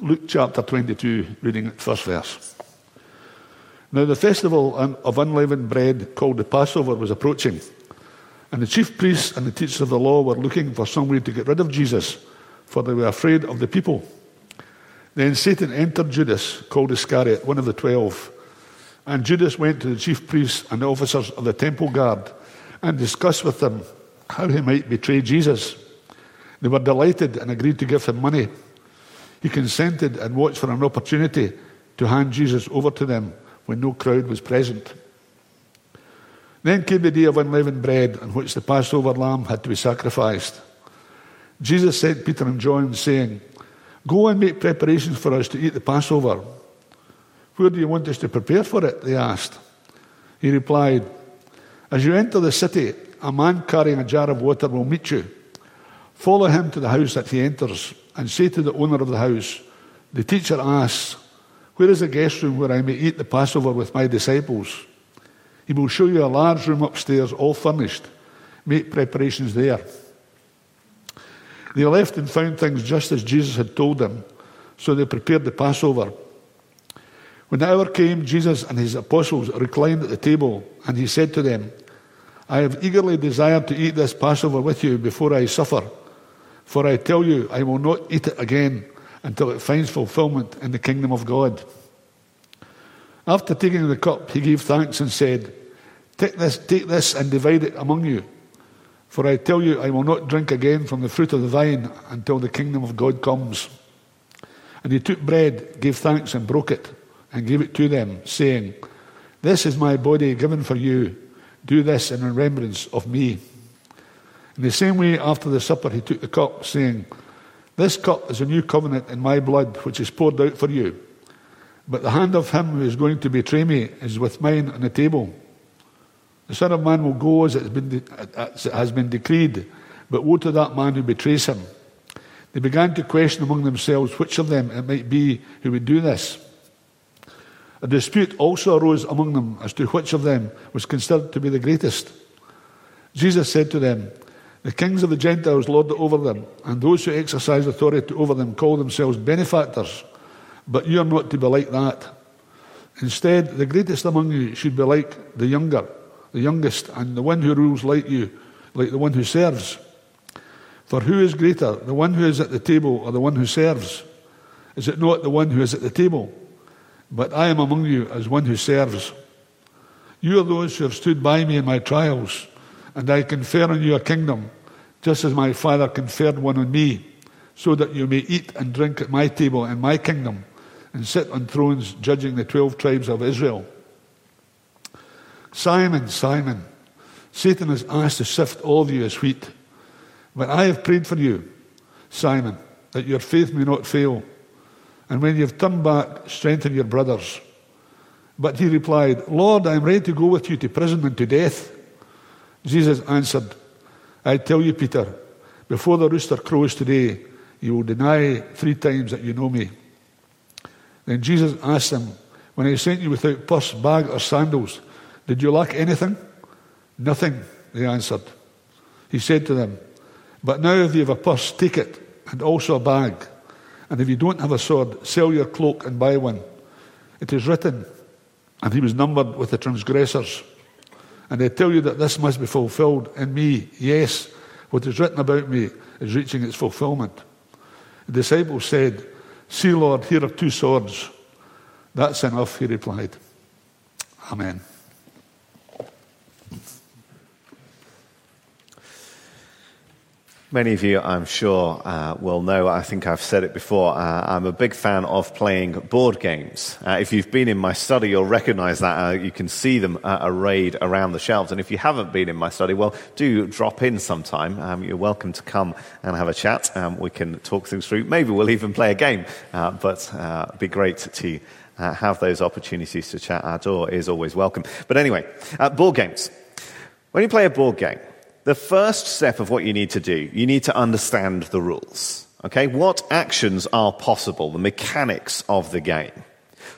Luke chapter 22, reading first verse. Now, the festival of unleavened bread called the Passover was approaching, and the chief priests and the teachers of the law were looking for some way to get rid of Jesus, for they were afraid of the people. Then Satan entered Judas, called Iscariot, one of the twelve. And Judas went to the chief priests and the officers of the temple guard and discussed with them how he might betray Jesus. They were delighted and agreed to give him money. He consented and watched for an opportunity to hand Jesus over to them when no crowd was present. Then came the day of unleavened bread on which the Passover lamb had to be sacrificed. Jesus sent Peter and John, saying, Go and make preparations for us to eat the Passover. Where do you want us to prepare for it? They asked. He replied, As you enter the city, a man carrying a jar of water will meet you. Follow him to the house that he enters and say to the owner of the house, The teacher asks, Where is the guest room where I may eat the Passover with my disciples? He will show you a large room upstairs, all furnished. Make preparations there. They left and found things just as Jesus had told them, so they prepared the Passover. When the hour came, Jesus and his apostles reclined at the table, and he said to them, I have eagerly desired to eat this Passover with you before I suffer. For I tell you, I will not eat it again until it finds fulfillment in the kingdom of God. After taking the cup, he gave thanks and said, Take this, take this and divide it among you. For I tell you, I will not drink again from the fruit of the vine until the kingdom of God comes. And he took bread, gave thanks, and broke it, and gave it to them, saying, This is my body given for you. Do this in remembrance of me. In the same way, after the supper, he took the cup, saying, This cup is a new covenant in my blood, which is poured out for you. But the hand of him who is going to betray me is with mine on the table. The Son of Man will go as it has been, as it has been decreed, but woe to that man who betrays him. They began to question among themselves which of them it might be who would do this. A dispute also arose among them as to which of them was considered to be the greatest. Jesus said to them, The kings of the Gentiles lord it over them, and those who exercise authority over them call themselves benefactors. But you are not to be like that. Instead, the greatest among you should be like the younger the youngest, and the one who rules like you, like the one who serves. For who is greater, the one who is at the table or the one who serves? Is it not the one who is at the table? But I am among you as one who serves. You are those who have stood by me in my trials, and I confer on you a kingdom, just as my Father conferred one on me, so that you may eat and drink at my table in my kingdom, and sit on thrones judging the twelve tribes of Israel. Simon, Simon, Satan has asked to sift all of you as wheat. But I have prayed for you, Simon, that your faith may not fail. And when you have turned back, strengthen your brothers. But he replied, Lord, I am ready to go with you to prison and to death. Jesus answered, I tell you, Peter, before the rooster crows today, you will deny three times that you know me. Then Jesus asked them, When I sent you without purse, bag, or sandals, did you lack anything? Nothing, they answered. He said to them, But now if you have a purse, take it, and also a bag. And if you don't have a sword, sell your cloak and buy one. It is written, and he was numbered with the transgressors. And they tell you that this must be fulfilled in me. Yes, what is written about me is reaching its fulfillment. The disciples said, See, Lord, here are two swords. That's enough, he replied. Amen. Many of you, I'm sure, uh, will know, I think I've said it before, uh, I'm a big fan of playing board games. Uh, if you've been in my study, you'll recognize that. Uh, you can see them uh, arrayed around the shelves. And if you haven't been in my study, well, do drop in sometime. Um, you're welcome to come and have a chat. Um, we can talk things through. Maybe we'll even play a game, uh, but it'd be great to have those opportunities to chat. Our door is always welcome. But anyway, board games. When you play a board game, the first step of what you need to do, you need to understand the rules. Okay? What actions are possible, the mechanics of the game.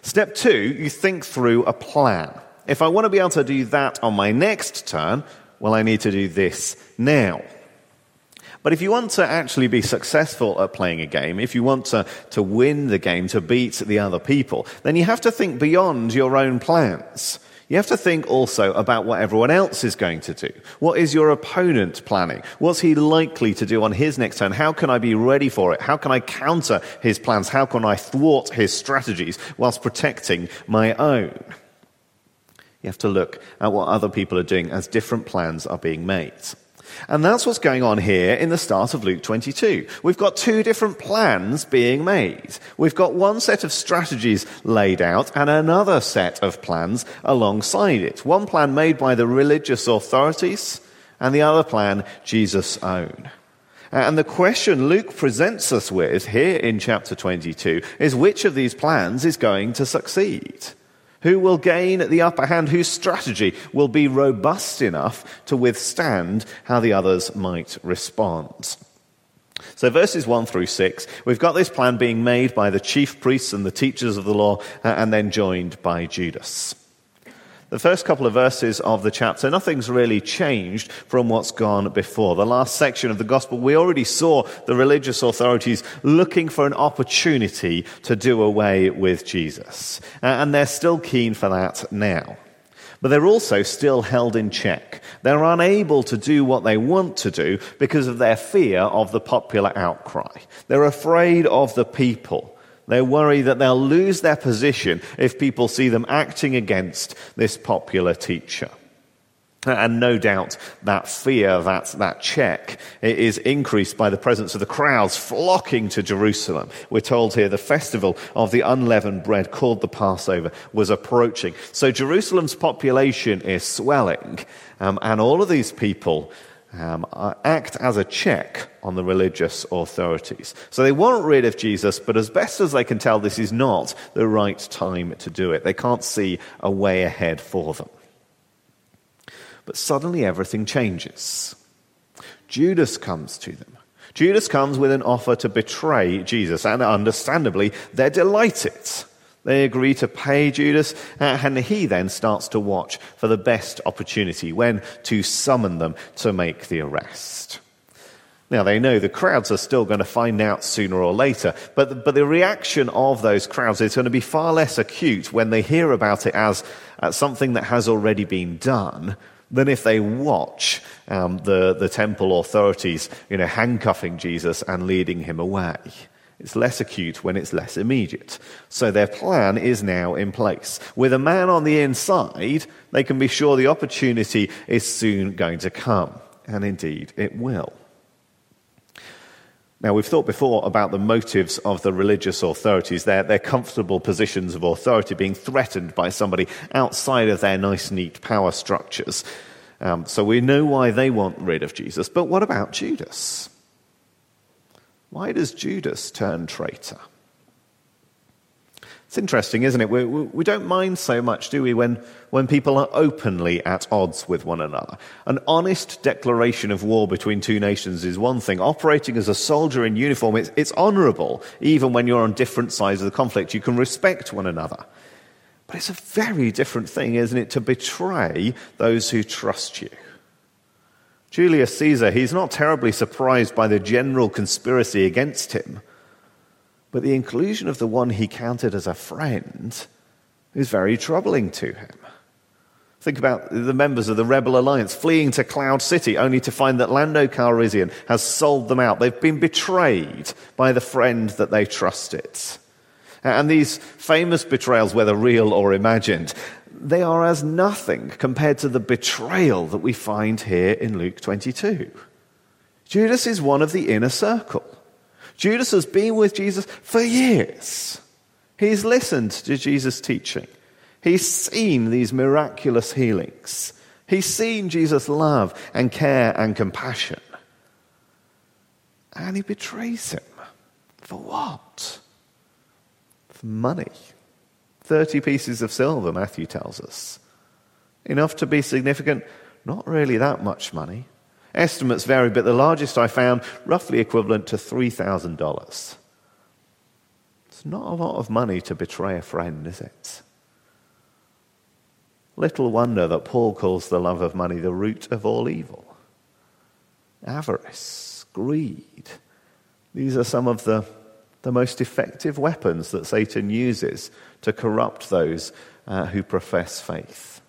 Step two, you think through a plan. If I want to be able to do that on my next turn, well, I need to do this now. But if you want to actually be successful at playing a game, if you want to, to win the game, to beat the other people, then you have to think beyond your own plans. You have to think also about what everyone else is going to do. What is your opponent planning? What's he likely to do on his next turn? How can I be ready for it? How can I counter his plans? How can I thwart his strategies whilst protecting my own? You have to look at what other people are doing as different plans are being made. And that's what's going on here in the start of Luke 22. We've got two different plans being made. We've got one set of strategies laid out and another set of plans alongside it. One plan made by the religious authorities and the other plan Jesus' own. And the question Luke presents us with here in chapter 22 is which of these plans is going to succeed? Who will gain the upper hand? Whose strategy will be robust enough to withstand how the others might respond? So, verses 1 through 6, we've got this plan being made by the chief priests and the teachers of the law, uh, and then joined by Judas. The first couple of verses of the chapter, nothing's really changed from what's gone before. The last section of the gospel, we already saw the religious authorities looking for an opportunity to do away with Jesus. And they're still keen for that now. But they're also still held in check. They're unable to do what they want to do because of their fear of the popular outcry. They're afraid of the people. They worry that they'll lose their position if people see them acting against this popular teacher. And no doubt that fear, that, that check, is increased by the presence of the crowds flocking to Jerusalem. We're told here the festival of the unleavened bread called the Passover was approaching. So Jerusalem's population is swelling, um, and all of these people um, act as a check on the religious authorities. So they want rid of Jesus, but as best as they can tell, this is not the right time to do it. They can't see a way ahead for them. But suddenly everything changes. Judas comes to them. Judas comes with an offer to betray Jesus, and understandably, they're delighted. They agree to pay Judas, uh, and he then starts to watch for the best opportunity when to summon them to make the arrest. Now, they know the crowds are still going to find out sooner or later, but, but the reaction of those crowds is going to be far less acute when they hear about it as, as something that has already been done than if they watch um, the, the temple authorities you know, handcuffing Jesus and leading him away. It's less acute when it's less immediate. So their plan is now in place. With a man on the inside, they can be sure the opportunity is soon going to come. And indeed, it will. Now, we've thought before about the motives of the religious authorities, their, their comfortable positions of authority being threatened by somebody outside of their nice, neat power structures. Um, so we know why they want rid of Jesus. But what about Judas? Why does Judas turn traitor? It's interesting, isn't it? We, we, don't mind so much, do we, when, when people are openly at odds with one another. An honest declaration of war between two nations is one thing. Operating as a soldier in uniform, it's, it's honorable, even when you're on different sides of the conflict. You can respect one another. But it's a very different thing, isn't it, to betray those who trust you. Julius Caesar, he's not terribly surprised by the general conspiracy against him, but the inclusion of the one he counted as a friend is very troubling to him. Think about the members of the Rebel Alliance fleeing to Cloud City only to find that Lando Calrissian has sold them out. They've been betrayed by the friend that they trusted. And these famous betrayals, whether real or imagined, they are as nothing compared to the betrayal that we find here in Luke 22. Judas is one of the inner circle. Judas has been with Jesus for years. He's listened to Jesus' teaching. He's seen these miraculous healings. He's seen Jesus' love and care and compassion. And he betrays him. For what? For money. 30 pieces of silver, Matthew tells us. Enough to be significant? Not really that much money. Estimates vary, but the largest I found, roughly equivalent to $3,000. It's not a lot of money to betray a friend, is it? Little wonder that Paul calls the love of money the root of all evil. Avarice, greed. These are some of the, the most effective weapons that Satan uses to corrupt those uh, who profess faith.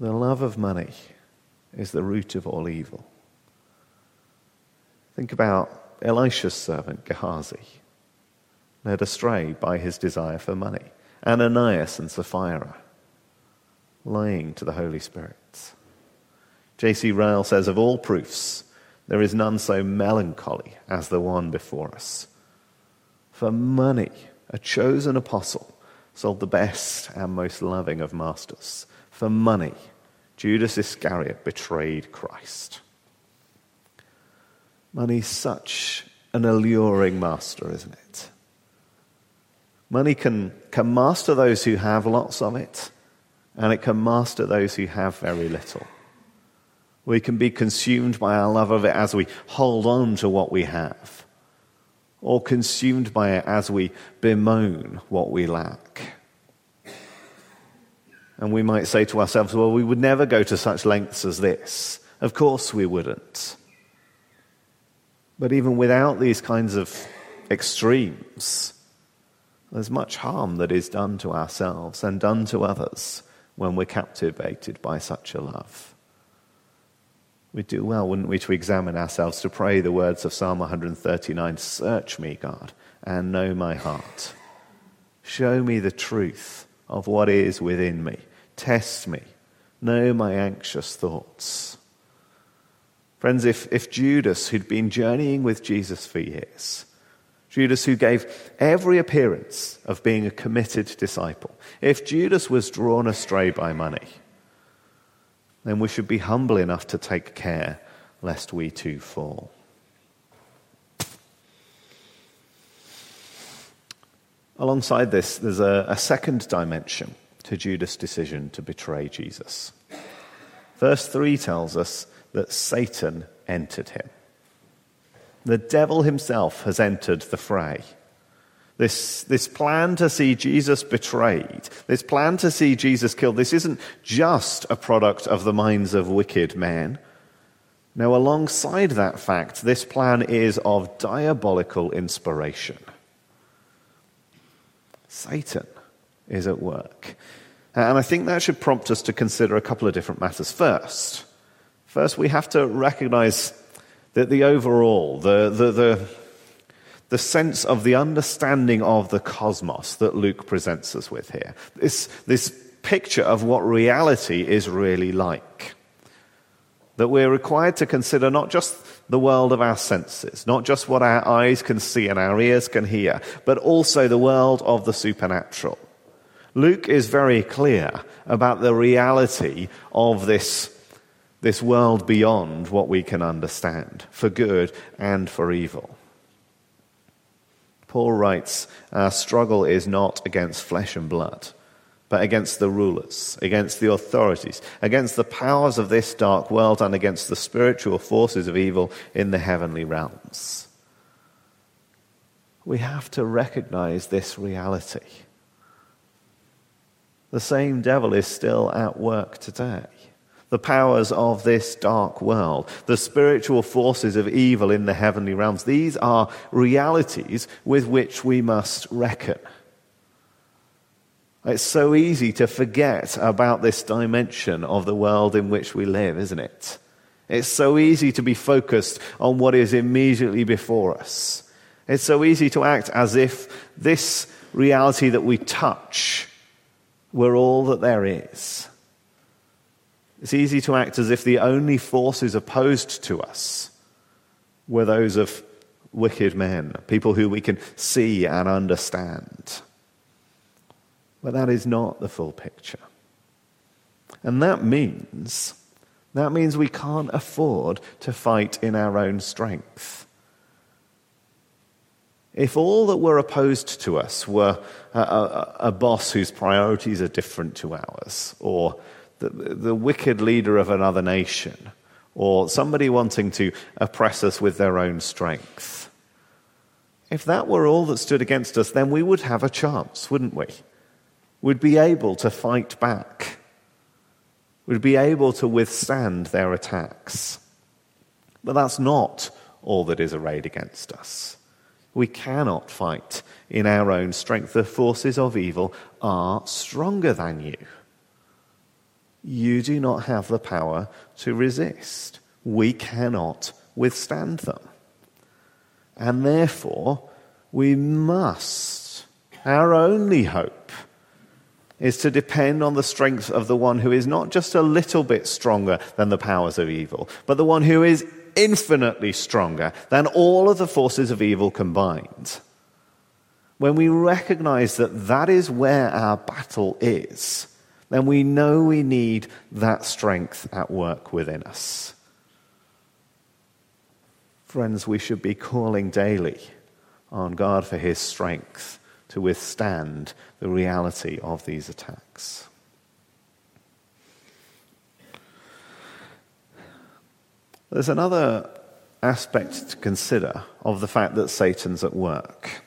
The love of money is the root of all evil. Think about Elisha's servant Gehazi, led astray by his desire for money, Ananias and Sapphira, lying to the Holy Spirit. J.C. Ryle says, Of all proofs, there is none so melancholy as the one before us. For money, a chosen apostle sold the best and most loving of masters. For money, Judas Iscariot betrayed Christ. Money's such an alluring master, isn't it? Money can, can master those who have lots of it, and it can master those who have very little. We can be consumed by our love of it as we hold on to what we have, or consumed by it as we bemoan what we lack. And we might say to ourselves, well, we would never go to such lengths as this. Of course we wouldn't. But even without these kinds of extremes, there's much harm that is done to ourselves and done to others when we're captivated by such a love. We'd do well, wouldn't we, to examine ourselves, to pray the words of Psalm 139 Search me, God, and know my heart. Show me the truth of what is within me. Test me. Know my anxious thoughts. Friends, if, if Judas, who'd been journeying with Jesus for years, Judas, who gave every appearance of being a committed disciple, if Judas was drawn astray by money, then we should be humble enough to take care lest we too fall. Alongside this, there's a, a, second dimension to Judas' decision to betray Jesus. Verse 3 tells us that Satan entered him. The devil himself has entered the fray. This, this plan to see Jesus betrayed, this plan to see Jesus killed, this isn't just a product of the minds of wicked men. Now, alongside that fact, this plan is of diabolical inspiration. Satan is at work. And I think that should prompt us to consider a couple of different matters. First, first we have to recognize that the overall, the, the, the, the sense of the understanding of the cosmos that Luke presents us with here. This, this picture of what reality is really like. That we're required to consider not just the world of our senses, not just what our eyes can see and our ears can hear, but also the world of the supernatural. Luke is very clear about the reality of this, this world beyond what we can understand, for good and for evil. Paul writes, Our struggle is not against flesh and blood, but against the rulers, against the authorities, against the powers of this dark world, and against the spiritual forces of evil in the heavenly realms. We have to recognize this reality. The same devil is still at work today the powers of this dark world, the spiritual forces of evil in the heavenly realms. These are realities with which we must reckon. It's so easy to forget about this dimension of the world in which we live, isn't it? It's so easy to be focused on what is immediately before us. It's so easy to act as if this reality that we touch were all that there is. It's easy to act as if the only forces opposed to us were those of wicked men, people who we can see and understand. But that is not the full picture. And that means that means we can't afford to fight in our own strength. If all that were opposed to us were a, a, a boss whose priorities are different to ours, or the, the wicked leader of another nation or somebody wanting to oppress us with their own strength. If that were all that stood against us, then we would have a chance, wouldn't we? We'd be able to fight back. We'd be able to withstand their attacks. But that's not all that is arrayed against us. We cannot fight in our own strength. The forces of evil are stronger than you. You do not have the power to resist. We cannot withstand them. And therefore, we must, our only hope is to depend on the strength of the one who is not just a little bit stronger than the powers of evil, but the one who is infinitely stronger than all of the forces of evil combined. When we recognize that that is where our battle is, then we know we need that strength at work within us. Friends, we should be calling daily on God for his strength to withstand the reality of these attacks. There's another aspect to consider of the fact that Satan's at work.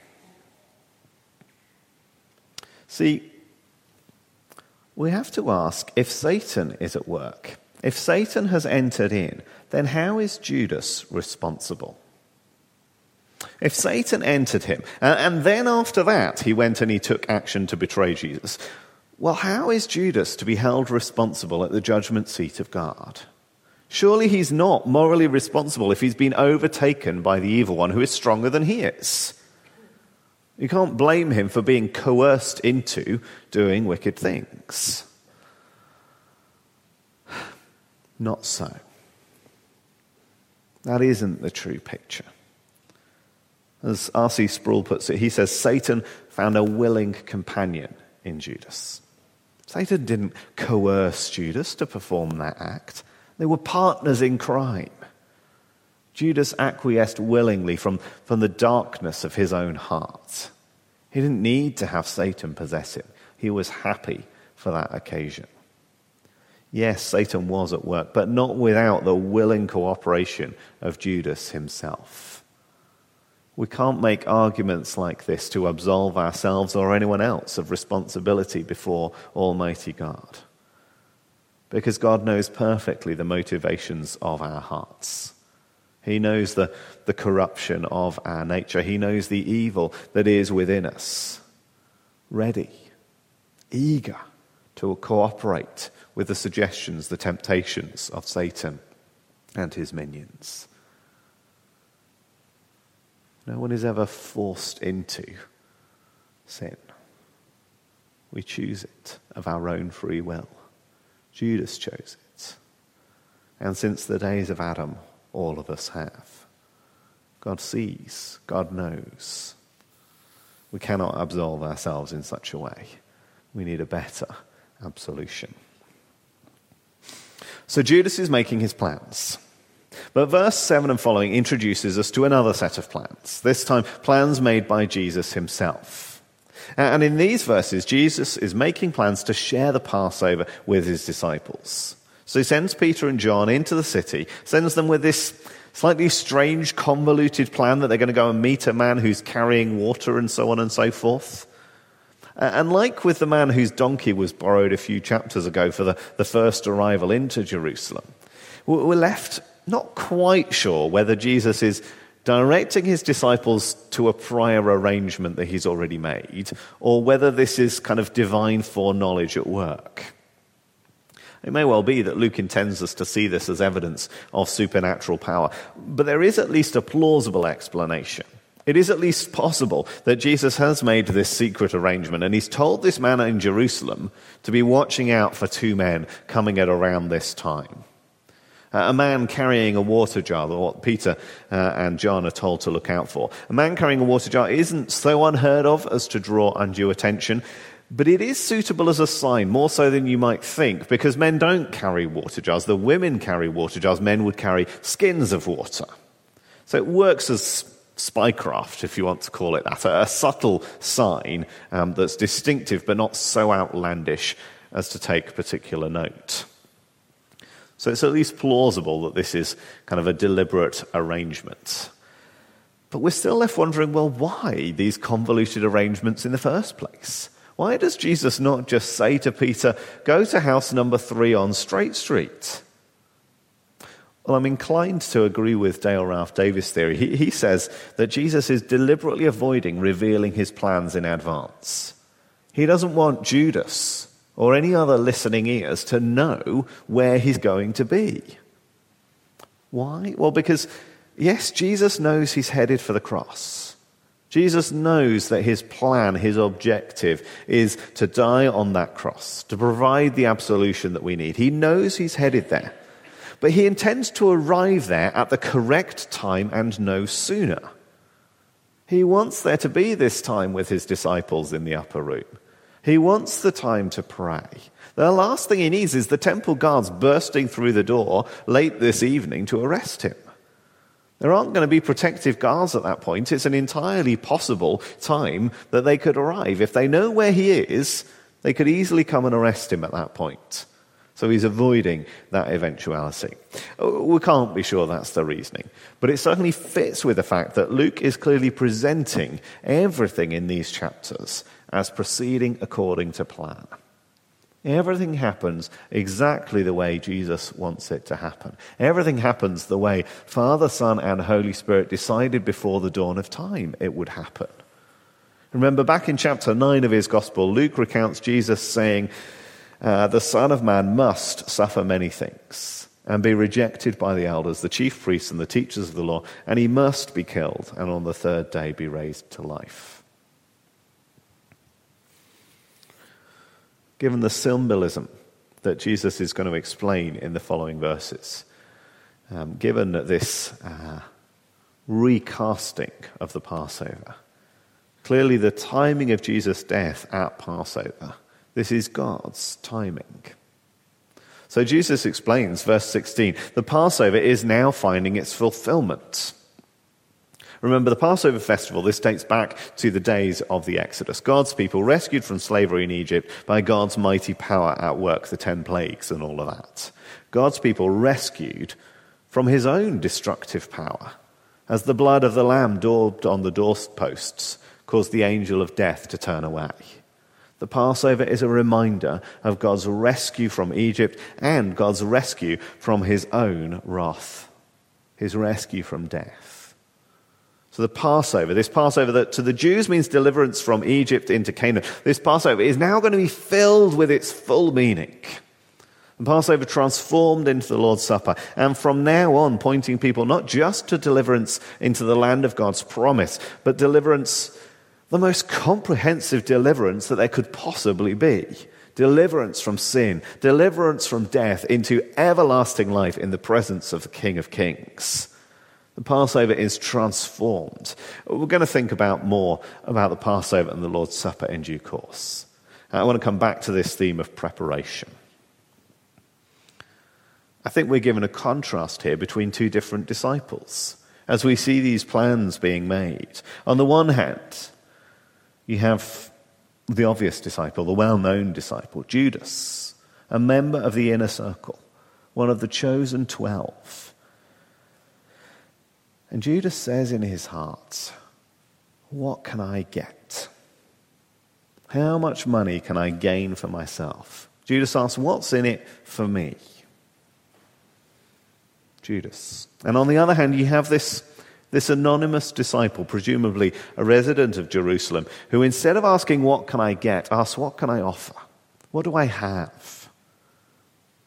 See, we have to ask if Satan is at work, if Satan has entered in, then how is Judas responsible? If Satan entered him, and then after that he went and he took action to betray Jesus, well, how is Judas to be held responsible at the judgment seat of God? Surely he's not morally responsible if he's been overtaken by the evil one who is stronger than he is. You can't blame him for being coerced into doing wicked things. Not so. That isn't the true picture. As R.C. Sproul puts it, he says Satan found a willing companion in Judas. Satan didn't coerce Judas to perform that act, they were partners in crime. Judas acquiesced willingly from, from the darkness of his own heart. He didn't need to have Satan possess him, he was happy for that occasion. Yes, Satan was at work, but not without the willing cooperation of Judas himself. We can't make arguments like this to absolve ourselves or anyone else of responsibility before Almighty God. Because God knows perfectly the motivations of our hearts. He knows the, the corruption of our nature. He knows the evil that is within us. Ready, eager to cooperate with the suggestions, the temptations of Satan and his minions. No one is ever forced into sin. We choose it of our own free will. Judas chose it. And since the days of Adam, all of us have. God sees, God knows. We cannot absolve ourselves in such a way. We need a better absolution. So Judas is making his plans. But verse 7 and following introduces us to another set of plans, this time plans made by Jesus himself. And in these verses, Jesus is making plans to share the Passover with his disciples. So he sends Peter and John into the city, sends them with this slightly strange, convoluted plan that they're going to go and meet a man who's carrying water and so on and so forth. And like with the man whose donkey was borrowed a few chapters ago for the, the first arrival into Jerusalem, we're left not quite sure whether Jesus is directing his disciples to a prior arrangement that he's already made, or whether this is kind of divine foreknowledge at work. It may well be that Luke intends us to see this as evidence of supernatural power, but there is at least a plausible explanation. It is at least possible that Jesus has made this secret arrangement and he's told this man in Jerusalem to be watching out for two men coming at around this time a man carrying a water jar, what Peter uh, and John are told to look out for. A man carrying a water jar isn't so unheard of as to draw undue attention, but it is suitable as a sign, more so than you might think, because men don't carry water jars. The women carry water jars, men would carry skins of water. So it works as spycraft, if you want to call it that, a subtle sign um, that's distinctive but not so outlandish as to take particular note. So it's at least plausible that this is kind of a deliberate arrangement. But we're still left wondering well, why these convoluted arrangements in the first place? Why does Jesus not just say to Peter, go to house number three on Straight Street? Well, I'm inclined to agree with Dale Ralph Davis' theory. He, he says that Jesus is deliberately avoiding revealing his plans in advance. He doesn't want Judas or any other listening ears to know where he's going to be. Why? Well, because, yes, Jesus knows he's headed for the cross. Jesus knows that his plan, his objective, is to die on that cross, to provide the absolution that we need. He knows he's headed there. But he intends to arrive there at the correct time and no sooner. He wants there to be this time with his disciples in the upper room. He wants the time to pray. The last thing he needs is the temple guards bursting through the door late this evening to arrest him. There aren't going to be protective guards at that point. It's an entirely possible time that they could arrive. If they know where he is, they could easily come and arrest him at that point. So he's avoiding that eventuality. Uh, we can't be sure that's the reasoning, but it certainly fits with the fact that Luke is clearly presenting everything in these chapters as proceeding according to plan. Everything happens exactly the way Jesus wants it to happen. Everything happens the way Father, Son, and Holy Spirit decided before the dawn of time it would happen. Remember, back in chapter 9 of his gospel, Luke recounts Jesus saying, uh, The Son of Man must suffer many things and be rejected by the elders, the chief priests, and the teachers of the law, and he must be killed and on the third day be raised to life. Given the symbolism that Jesus is going to explain in the following verses, um, given this uh, recasting of the Passover, clearly the timing of Jesus' death at Passover, this is God's timing. So Jesus explains, verse 16, the Passover is now finding its fulfillment. Remember, the Passover festival, this dates back to the days of the Exodus. God's people rescued from slavery in Egypt by God's mighty power at work, the ten plagues and all of that. God's people rescued from his own destructive power as the blood of the lamb daubed on the doorposts caused the angel of death to turn away. The Passover is a reminder of God's rescue from Egypt and God's rescue from his own wrath, his rescue from death. So the Passover, this Passover that to the Jews means deliverance from Egypt into Canaan, this Passover is now going to be filled with its full meaning. The Passover transformed into the Lord's Supper, and from now on, pointing people not just to deliverance into the land of God's promise, but deliverance, the most comprehensive deliverance that there could possibly be. Deliverance from sin, deliverance from death into everlasting life in the presence of the King of Kings. The Passover is transformed. We're going to think about more about the Passover and the Lord's Supper in due course. I want to come back to this theme of preparation. I think we're given a contrast here between two different disciples as we see these plans being made. On the one hand, you have the obvious disciple, the well known disciple, Judas, a member of the inner circle, one of the chosen twelve. And Judas says in his heart, What can I get? How much money can I gain for myself? Judas asks, What's in it for me? Judas. And on the other hand, you have this, this anonymous disciple, presumably a resident of Jerusalem, who instead of asking, What can I get? asks, What can I offer? What do I have?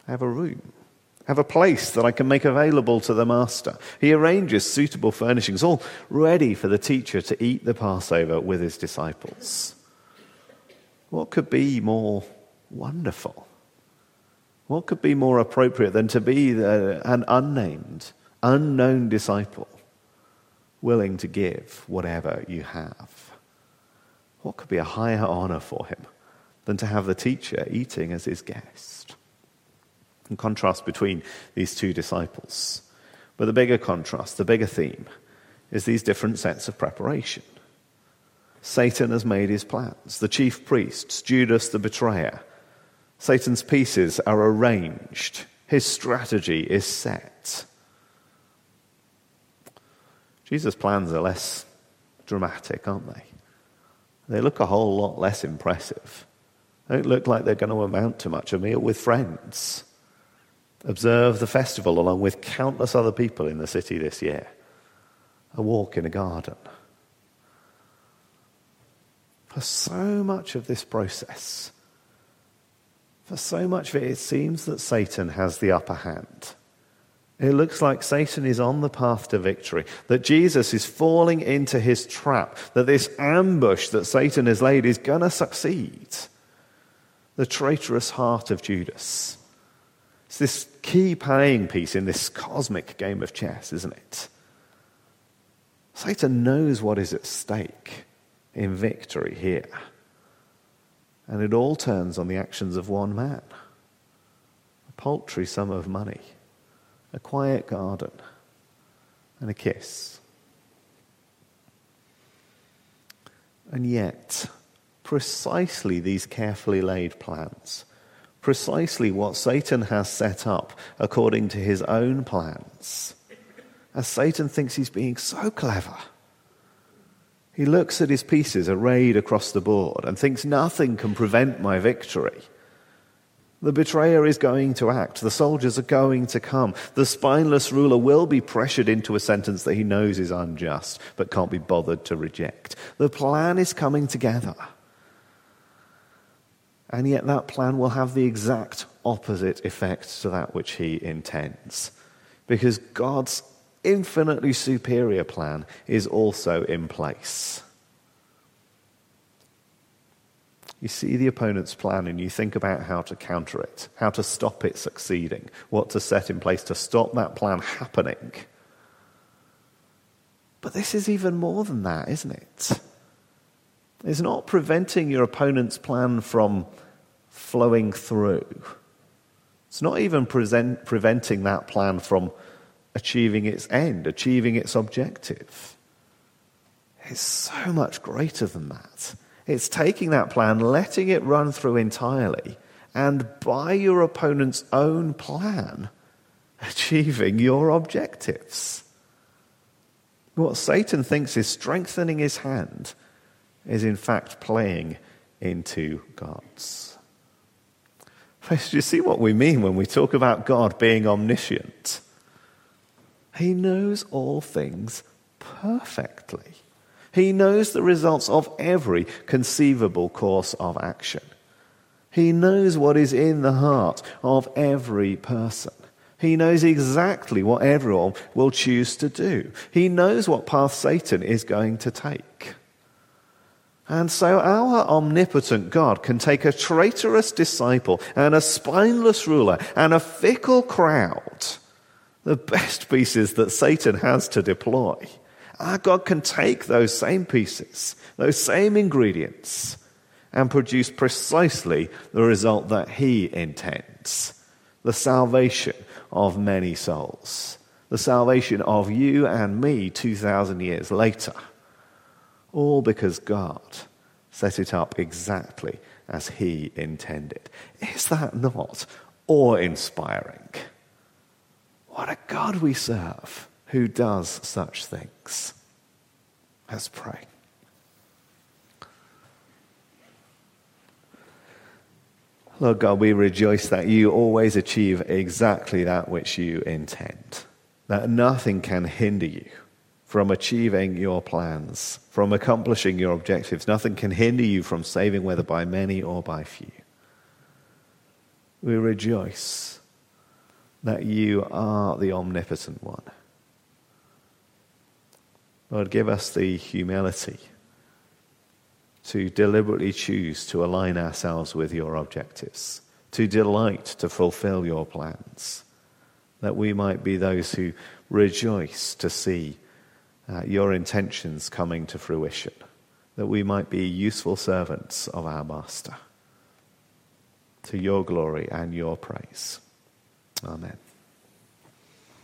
I have a room have a place that I can make available to the master. He arranges suitable furnishings, all ready for the teacher to eat the Passover with his disciples. What could be more wonderful? What could be more appropriate than to be the, an unnamed, unknown disciple willing to give whatever you have? What could be a higher honor for him than to have the teacher eating as his guest? And contrast between these two disciples. But the bigger contrast, the bigger theme, is these different sets of preparation. Satan has made his plans. The chief priests, Judas the betrayer, Satan's pieces are arranged. His strategy is set. Jesus' plans are less dramatic, aren't they? They look a whole lot less impressive. They don't look like they're going to amount to much. A meal with friends. Observe the festival along with countless other people in the city this year, a walk in a garden. For so much of this process, for so much of it, it seems that Satan has the upper hand. It looks like Satan is on the path to victory, that Jesus is falling into his trap, that this ambush that Satan has laid is going to succeed. The traitorous heart of Judas. It's this key playing piece in this cosmic game of chess, isn't it? Satan knows what is at stake in victory here. And it all turns on the actions of one man a paltry sum of money a quiet garden, and a kiss. And yet, precisely these carefully laid plans, precisely what Satan has set up according to his own plans, as Satan thinks he's being so clever. He looks at his pieces arrayed across the board and thinks nothing can prevent my victory. The betrayer is going to act. The soldiers are going to come. The spineless ruler will be pressured into a sentence that he knows is unjust, but can't be bothered to reject. The plan is coming together. And yet, that plan will have the exact opposite effect to that which he intends. Because God's infinitely superior plan is also in place. You see the opponent's plan and you think about how to counter it, how to stop it succeeding, what to set in place to stop that plan happening. But this is even more than that, isn't it? It's not preventing your opponent's plan from flowing through. It's not even present, preventing that plan from achieving its end, achieving its objective. It's so much greater than that. It's taking that plan, letting it run through entirely, and by your opponent's own plan, achieving your objectives. What Satan thinks is strengthening his hand is in fact playing into God's. Do you see what we mean when we talk about God being omniscient? He knows all things perfectly. He knows the results of every conceivable course of action. He knows what is in the heart of every person. He knows exactly what everyone will choose to do. He knows what path Satan is going to take. And so our omnipotent God can take a traitorous disciple and a spineless ruler and a fickle crowd, the best pieces that Satan has to deploy, our God can take those same pieces, those same ingredients, and produce precisely the result that He intends the salvation of many souls, the salvation of you and me 2,000 years later. All because God set it up exactly as He intended. Is that not awe inspiring? What a God we serve who does such things. Let's pray. Lord God, we rejoice that you always achieve exactly that which you intend, that nothing can hinder you from achieving your plans, from accomplishing your objectives. Nothing can hinder you from saving, whether by many or by few. We rejoice that you are the omnipotent one Lord, give us the humility to deliberately choose to align ourselves with your objectives, to delight to fulfill your plans, that we might be those who rejoice to see uh, your intentions coming to fruition, that we might be useful servants of our Master. To your glory and your praise. Amen.